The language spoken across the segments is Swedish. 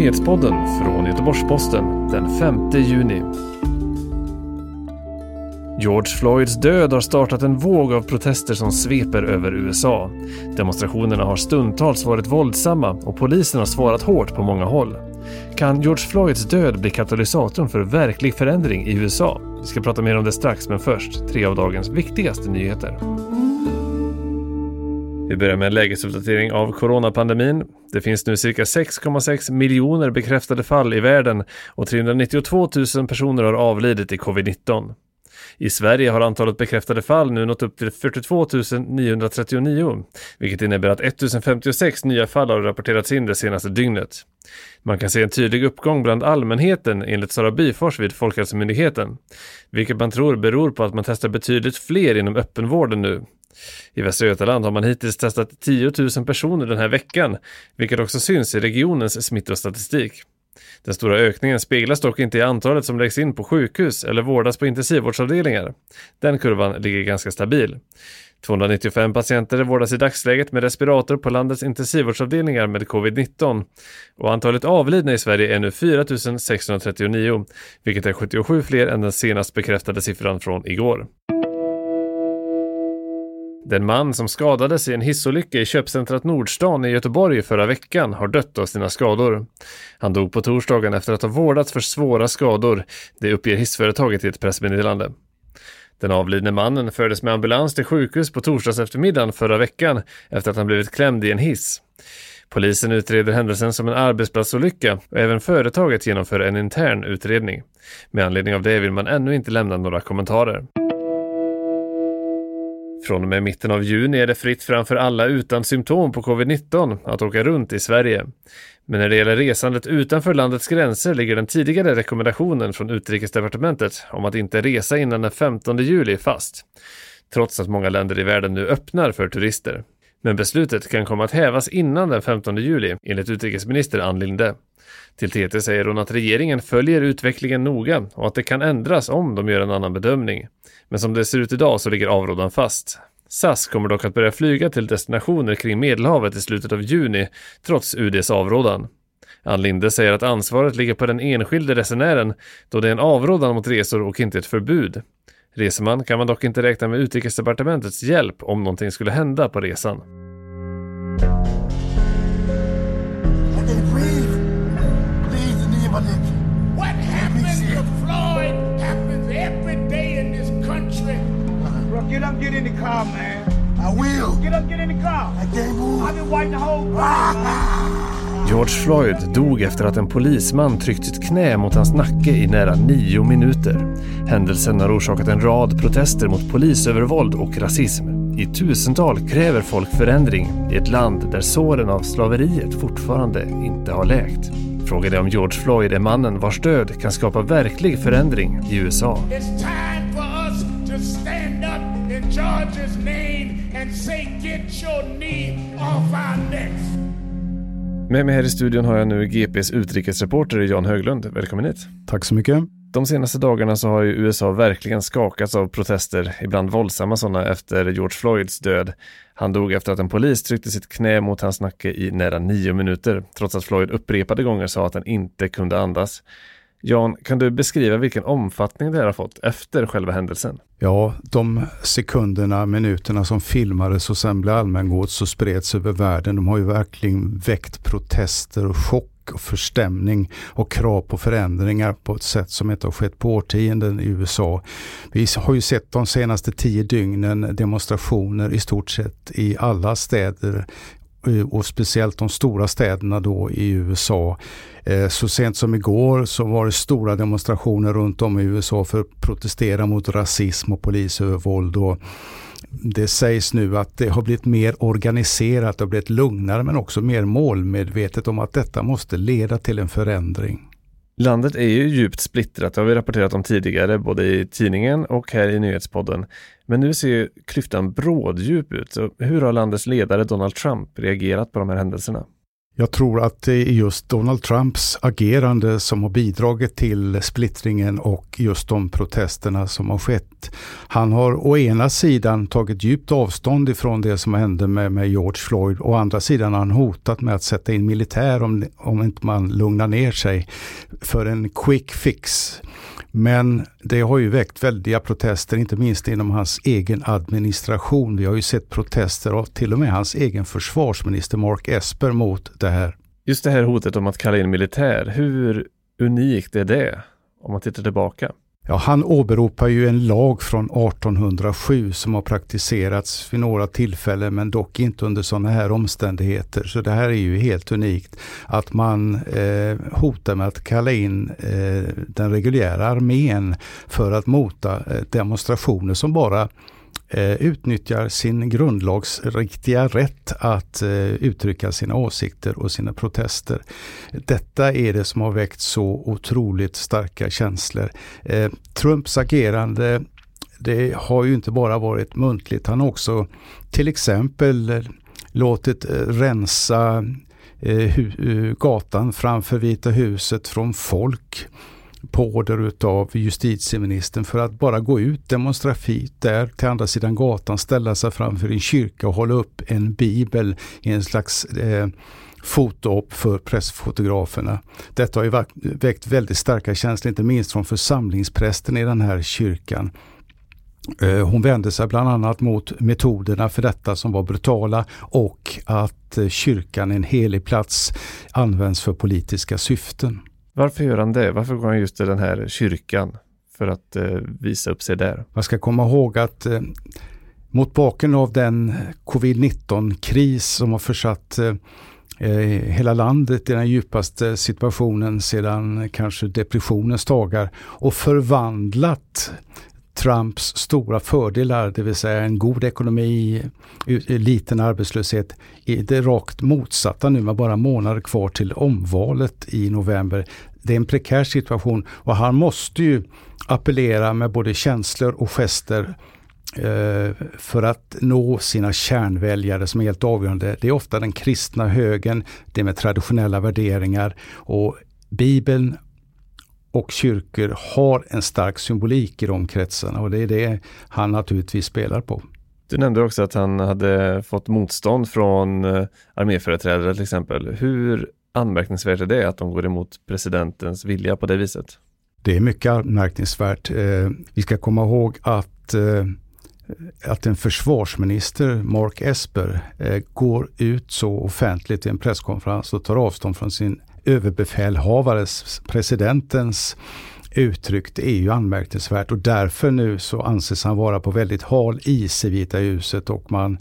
Nyhetspodden från Göteborgs-Posten den 5 juni. George Floyds död har startat en våg av protester som sveper över USA. Demonstrationerna har stundtals varit våldsamma och polisen har svarat hårt på många håll. Kan George Floyds död bli katalysatorn för verklig förändring i USA? Vi ska prata mer om det strax, men först tre av dagens viktigaste nyheter. Vi börjar med en lägesuppdatering av coronapandemin. Det finns nu cirka 6,6 miljoner bekräftade fall i världen och 392 000 personer har avlidit i covid-19. I Sverige har antalet bekräftade fall nu nått upp till 42 939, vilket innebär att 1056 nya fall har rapporterats in det senaste dygnet. Man kan se en tydlig uppgång bland allmänheten enligt Sara Byfors vid Folkhälsomyndigheten, vilket man tror beror på att man testar betydligt fler inom öppenvården nu. I Västra Götaland har man hittills testat 10 000 personer den här veckan, vilket också syns i regionens smittostatistik. Den stora ökningen speglas dock inte i antalet som läggs in på sjukhus eller vårdas på intensivvårdsavdelningar. Den kurvan ligger ganska stabil. 295 patienter vårdas i dagsläget med respirator på landets intensivvårdsavdelningar med covid-19 och antalet avlidna i Sverige är nu 4 639, vilket är 77 fler än den senast bekräftade siffran från igår. Den man som skadades i en hissolycka i köpcentrat Nordstan i Göteborg förra veckan har dött av sina skador. Han dog på torsdagen efter att ha vårdats för svåra skador, det uppger hissföretaget i ett pressmeddelande. Den avlidne mannen fördes med ambulans till sjukhus på torsdags eftermiddagen förra veckan efter att han blivit klämd i en hiss. Polisen utreder händelsen som en arbetsplatsolycka och även företaget genomför en intern utredning. Med anledning av det vill man ännu inte lämna några kommentarer. Från och med mitten av juni är det fritt fram för alla utan symptom på covid-19 att åka runt i Sverige. Men när det gäller resandet utanför landets gränser ligger den tidigare rekommendationen från Utrikesdepartementet om att inte resa innan den 15 juli fast. Trots att många länder i världen nu öppnar för turister. Men beslutet kan komma att hävas innan den 15 juli, enligt utrikesminister Ann Linde. Till TT säger hon att regeringen följer utvecklingen noga och att det kan ändras om de gör en annan bedömning. Men som det ser ut idag så ligger avrådan fast. SAS kommer dock att börja flyga till destinationer kring Medelhavet i slutet av juni, trots UDs avrådan. Ann Linde säger att ansvaret ligger på den enskilde resenären då det är en avrådan mot resor och inte ett förbud. Reser man kan man dock inte räkna med Utrikesdepartementets hjälp om någonting skulle hända på resan. Bro, get up, get in the car, man. I will. Get up, get in the car. I can't move. I've been waiting the whole. George Floyd dog efter att en polisman tryckt sitt knä mot hans nacke i nära nio minuter. Händelsen har orsakat en rad protester mot polisövervåld och rasism. I tusental kräver folk förändring i ett land där såren av slaveriet fortfarande inte har läkt. Frågan är om George Floyd är mannen vars död kan skapa verklig förändring i USA. It's time for us to stand up in George's name and say, get your knee off our necks. Med mig här i studion har jag nu GPs utrikesreporter Jan Höglund. Välkommen hit. Tack så mycket. De senaste dagarna så har ju USA verkligen skakats av protester, ibland våldsamma sådana, efter George Floyds död. Han dog efter att en polis tryckte sitt knä mot hans nacke i nära nio minuter, trots att Floyd upprepade gånger sa att han inte kunde andas. Jan, kan du beskriva vilken omfattning det här har fått efter själva händelsen? Ja, de sekunderna, minuterna som filmades och sen blev allmängods och spreds över världen, de har ju verkligen väckt protester och chock och förstämning och krav på förändringar på ett sätt som inte har skett på årtionden i USA. Vi har ju sett de senaste tio dygnen demonstrationer i stort sett i alla städer Eh, och speciellt de stora städerna då i USA. Eh, så sent som igår så var det stora demonstrationer runt om i USA för att protestera mot rasism och polisövervåld. Och det sägs nu att det har blivit mer organiserat det har blivit lugnare men också mer målmedvetet om att detta måste leda till en förändring. Landet är ju djupt splittrat, det har vi rapporterat om tidigare, både i tidningen och här i nyhetspodden. Men nu ser klyftan bråddjup ut. Så hur har landets ledare Donald Trump reagerat på de här händelserna? Jag tror att det är just Donald Trumps agerande som har bidragit till splittringen och just de protesterna som har skett. Han har å ena sidan tagit djupt avstånd ifrån det som hände med, med George Floyd. Å andra sidan har han hotat med att sätta in militär om, om inte man lugnar ner sig för en quick fix. Men det har ju väckt väldiga protester, inte minst inom hans egen administration. Vi har ju sett protester av till och med hans egen försvarsminister Mark Esper mot det här. Just det här hotet om att kalla in militär, hur unikt är det om man tittar tillbaka? Ja, han åberopar ju en lag från 1807 som har praktiserats vid några tillfällen men dock inte under sådana här omständigheter. Så det här är ju helt unikt. Att man eh, hotar med att kalla in eh, den reguljära armén för att mota eh, demonstrationer som bara Eh, utnyttjar sin grundlagsriktiga rätt att eh, uttrycka sina åsikter och sina protester. Detta är det som har väckt så otroligt starka känslor. Eh, Trumps agerande det har ju inte bara varit muntligt, han har också till exempel låtit rensa gatan framför Vita huset från folk på order utav justitieministern för att bara gå ut demonstrativt där till andra sidan gatan, ställa sig framför en kyrka och hålla upp en bibel i en slags eh, fotoop för pressfotograferna. Detta har ju väckt väldigt starka känslor, inte minst från församlingsprästen i den här kyrkan. Eh, hon vände sig bland annat mot metoderna för detta som var brutala och att eh, kyrkan, en helig plats, används för politiska syften. Varför gör han det? Varför går han just till den här kyrkan för att eh, visa upp sig där? Man ska komma ihåg att eh, mot bakgrund av den covid-19-kris som har försatt eh, eh, hela landet i den djupaste situationen sedan kanske depressionens dagar och förvandlat Trumps stora fördelar, det vill säga en god ekonomi, liten arbetslöshet, är det rakt motsatta nu med bara månader kvar till omvalet i november. Det är en prekär situation och han måste ju appellera med både känslor och gester eh, för att nå sina kärnväljare som är helt avgörande. Det är ofta den kristna högen, det med traditionella värderingar och Bibeln och kyrkor har en stark symbolik i de kretsarna och det är det han naturligtvis spelar på. Du nämnde också att han hade fått motstånd från eh, arméföreträdare till exempel. Hur anmärkningsvärt är det att de går emot presidentens vilja på det viset? Det är mycket anmärkningsvärt. Eh, vi ska komma ihåg att eh, att en försvarsminister, Mark Esper, går ut så offentligt i en presskonferens och tar avstånd från sin överbefälhavares, presidentens uttryck, det är ju anmärkningsvärt och därför nu så anses han vara på väldigt hal is i Vita huset och man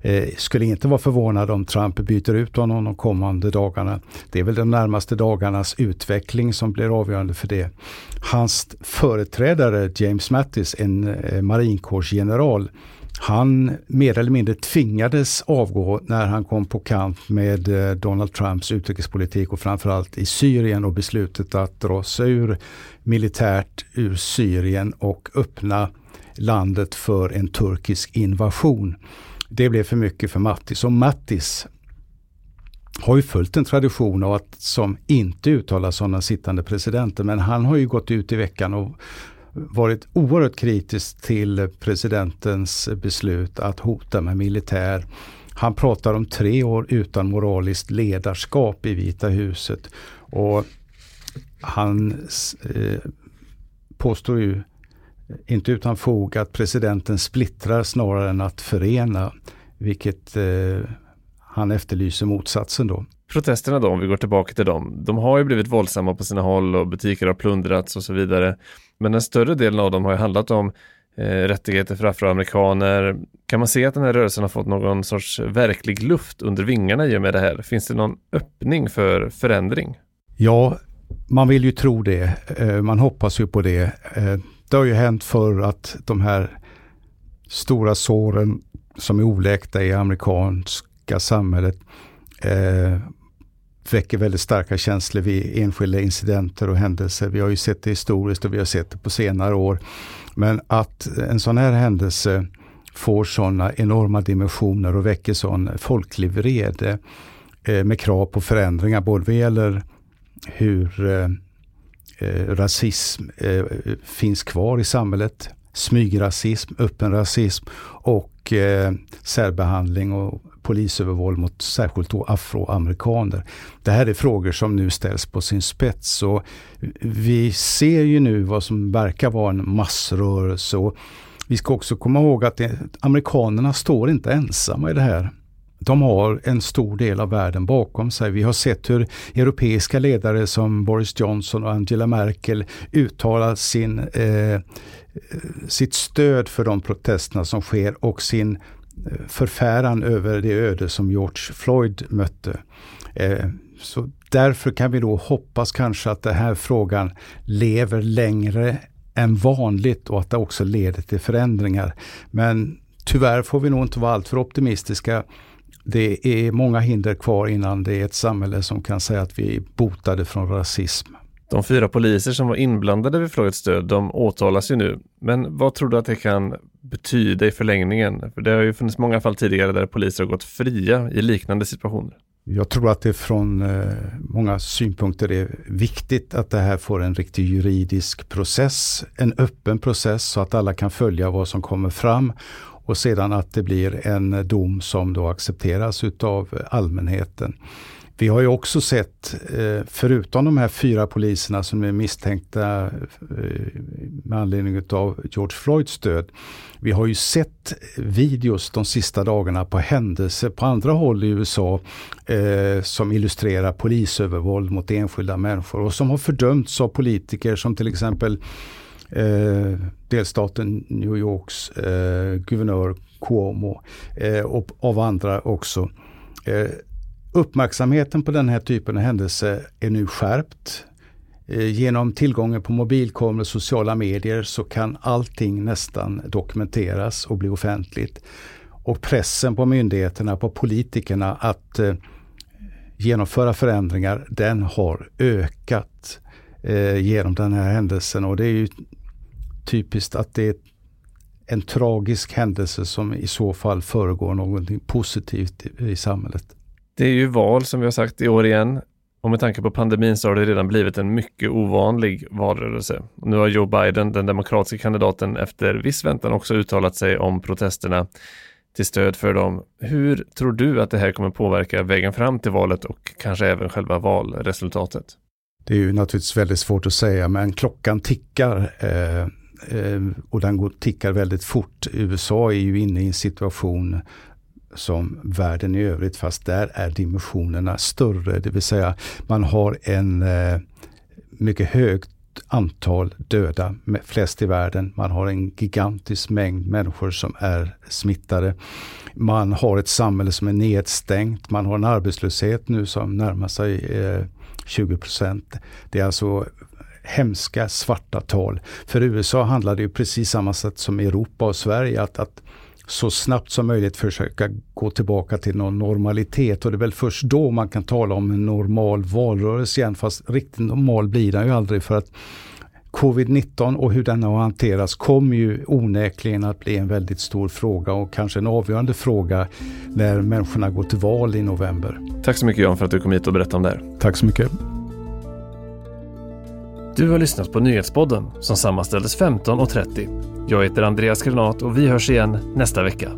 eh, skulle inte vara förvånad om Trump byter ut honom de kommande dagarna. Det är väl de närmaste dagarnas utveckling som blir avgörande för det. Hans företrädare James Mattis, en eh, marinkårsgeneral, han mer eller mindre tvingades avgå när han kom på kant med eh, Donald Trumps utrikespolitik och framförallt i Syrien och beslutet att dra sig ur militärt ur Syrien och öppna landet för en turkisk invasion. Det blev för mycket för Mattis och Mattis har ju följt en tradition av att som inte uttala sådana sittande presidenter men han har ju gått ut i veckan och varit oerhört kritisk till presidentens beslut att hota med militär. Han pratar om tre år utan moraliskt ledarskap i Vita huset. Och han eh, påstår ju inte utan fog att presidenten splittrar snarare än att förena. Vilket eh, han efterlyser motsatsen då. Protesterna då, om vi går tillbaka till dem, de har ju blivit våldsamma på sina håll och butiker har plundrats och så vidare. Men den större delen av dem har ju handlat om eh, rättigheter för afroamerikaner. Kan man se att den här rörelsen har fått någon sorts verklig luft under vingarna i och med det här? Finns det någon öppning för förändring? Ja, man vill ju tro det. Eh, man hoppas ju på det. Eh, det har ju hänt för att de här stora såren som är oläkta i amerikanska samhället eh, väcker väldigt starka känslor vid enskilda incidenter och händelser. Vi har ju sett det historiskt och vi har sett det på senare år. Men att en sån här händelse får sådana enorma dimensioner och väcker sån folklig vrede eh, med krav på förändringar både vad gäller hur eh, eh rasism eh, finns kvar i samhället, smygrasism, öppen rasism och eh, särbehandling och polisövervåld mot särskilt då afroamerikaner. Det här är frågor som nu ställs på sin spets och vi ser ju nu vad som verkar vara en massrörelse och vi ska också komma ihåg att det, amerikanerna står inte ensamma i det här. De har en stor del av världen bakom sig. Vi har sett hur europeiska ledare som Boris Johnson och Angela Merkel uttalar sin, eh, sitt stöd för de protesterna som sker och sin förfäran över det öde som George Floyd mötte. Eh, så därför kan vi då hoppas kanske att den här frågan lever längre än vanligt och att det också leder till förändringar. Men tyvärr får vi nog inte vara alltför optimistiska. Det är många hinder kvar innan det är ett samhälle som kan säga att vi är botade från rasism. De fyra poliser som var inblandade vid Floyds död, de åtalas ju nu. Men vad tror du att det kan betyda i förlängningen? För det har ju funnits många fall tidigare där poliser har gått fria i liknande situationer. Jag tror att det från eh, många synpunkter är viktigt att det här får en riktig juridisk process, en öppen process så att alla kan följa vad som kommer fram och sedan att det blir en dom som då accepteras utav allmänheten. Vi har ju också sett, eh, förutom de här fyra poliserna som är misstänkta eh, med anledning av George Floyds död. Vi har ju sett videos de sista dagarna på händelser på andra håll i USA eh, som illustrerar polisövervåld mot enskilda människor och som har fördömts av politiker som till exempel eh, delstaten New Yorks eh, guvernör Cuomo eh, och av andra också. Uppmärksamheten på den här typen av händelser är nu skärpt. Eh, genom tillgången på mobilkameror och sociala medier så kan allting nästan dokumenteras och bli offentligt. Och pressen på myndigheterna, på politikerna att eh, genomföra förändringar, den har ökat eh, genom den här händelsen. Och det är ju typiskt att det är en tragisk händelse som i så fall föregår någonting positivt i samhället. Det är ju val som vi har sagt i år igen. Och med tanke på pandemin så har det redan blivit en mycket ovanlig valrörelse. Nu har Joe Biden, den demokratiska kandidaten, efter viss väntan också uttalat sig om protesterna till stöd för dem. Hur tror du att det här kommer påverka vägen fram till valet och kanske även själva valresultatet? Det är ju naturligtvis väldigt svårt att säga, men klockan tickar. Eh, eh, och den går, tickar väldigt fort. USA är ju inne i en situation som världen i övrigt fast där är dimensionerna större. Det vill säga man har en eh, mycket högt antal döda, flest i världen. Man har en gigantisk mängd människor som är smittade. Man har ett samhälle som är nedstängt. Man har en arbetslöshet nu som närmar sig eh, 20 procent. Det är alltså hemska svarta tal. För USA handlar det ju precis samma sätt som Europa och Sverige. att, att så snabbt som möjligt försöka gå tillbaka till någon normalitet och det är väl först då man kan tala om en normal valrörelse igen fast riktigt normal blir den ju aldrig för att Covid-19 och hur den har hanterats kommer ju onekligen att bli en väldigt stor fråga och kanske en avgörande fråga när människorna går till val i november. Tack så mycket Jan för att du kom hit och berättade om det här. Tack så mycket. Du har lyssnat på Nyhetspodden som sammanställdes 15.30. Jag heter Andreas Granat och vi hörs igen nästa vecka.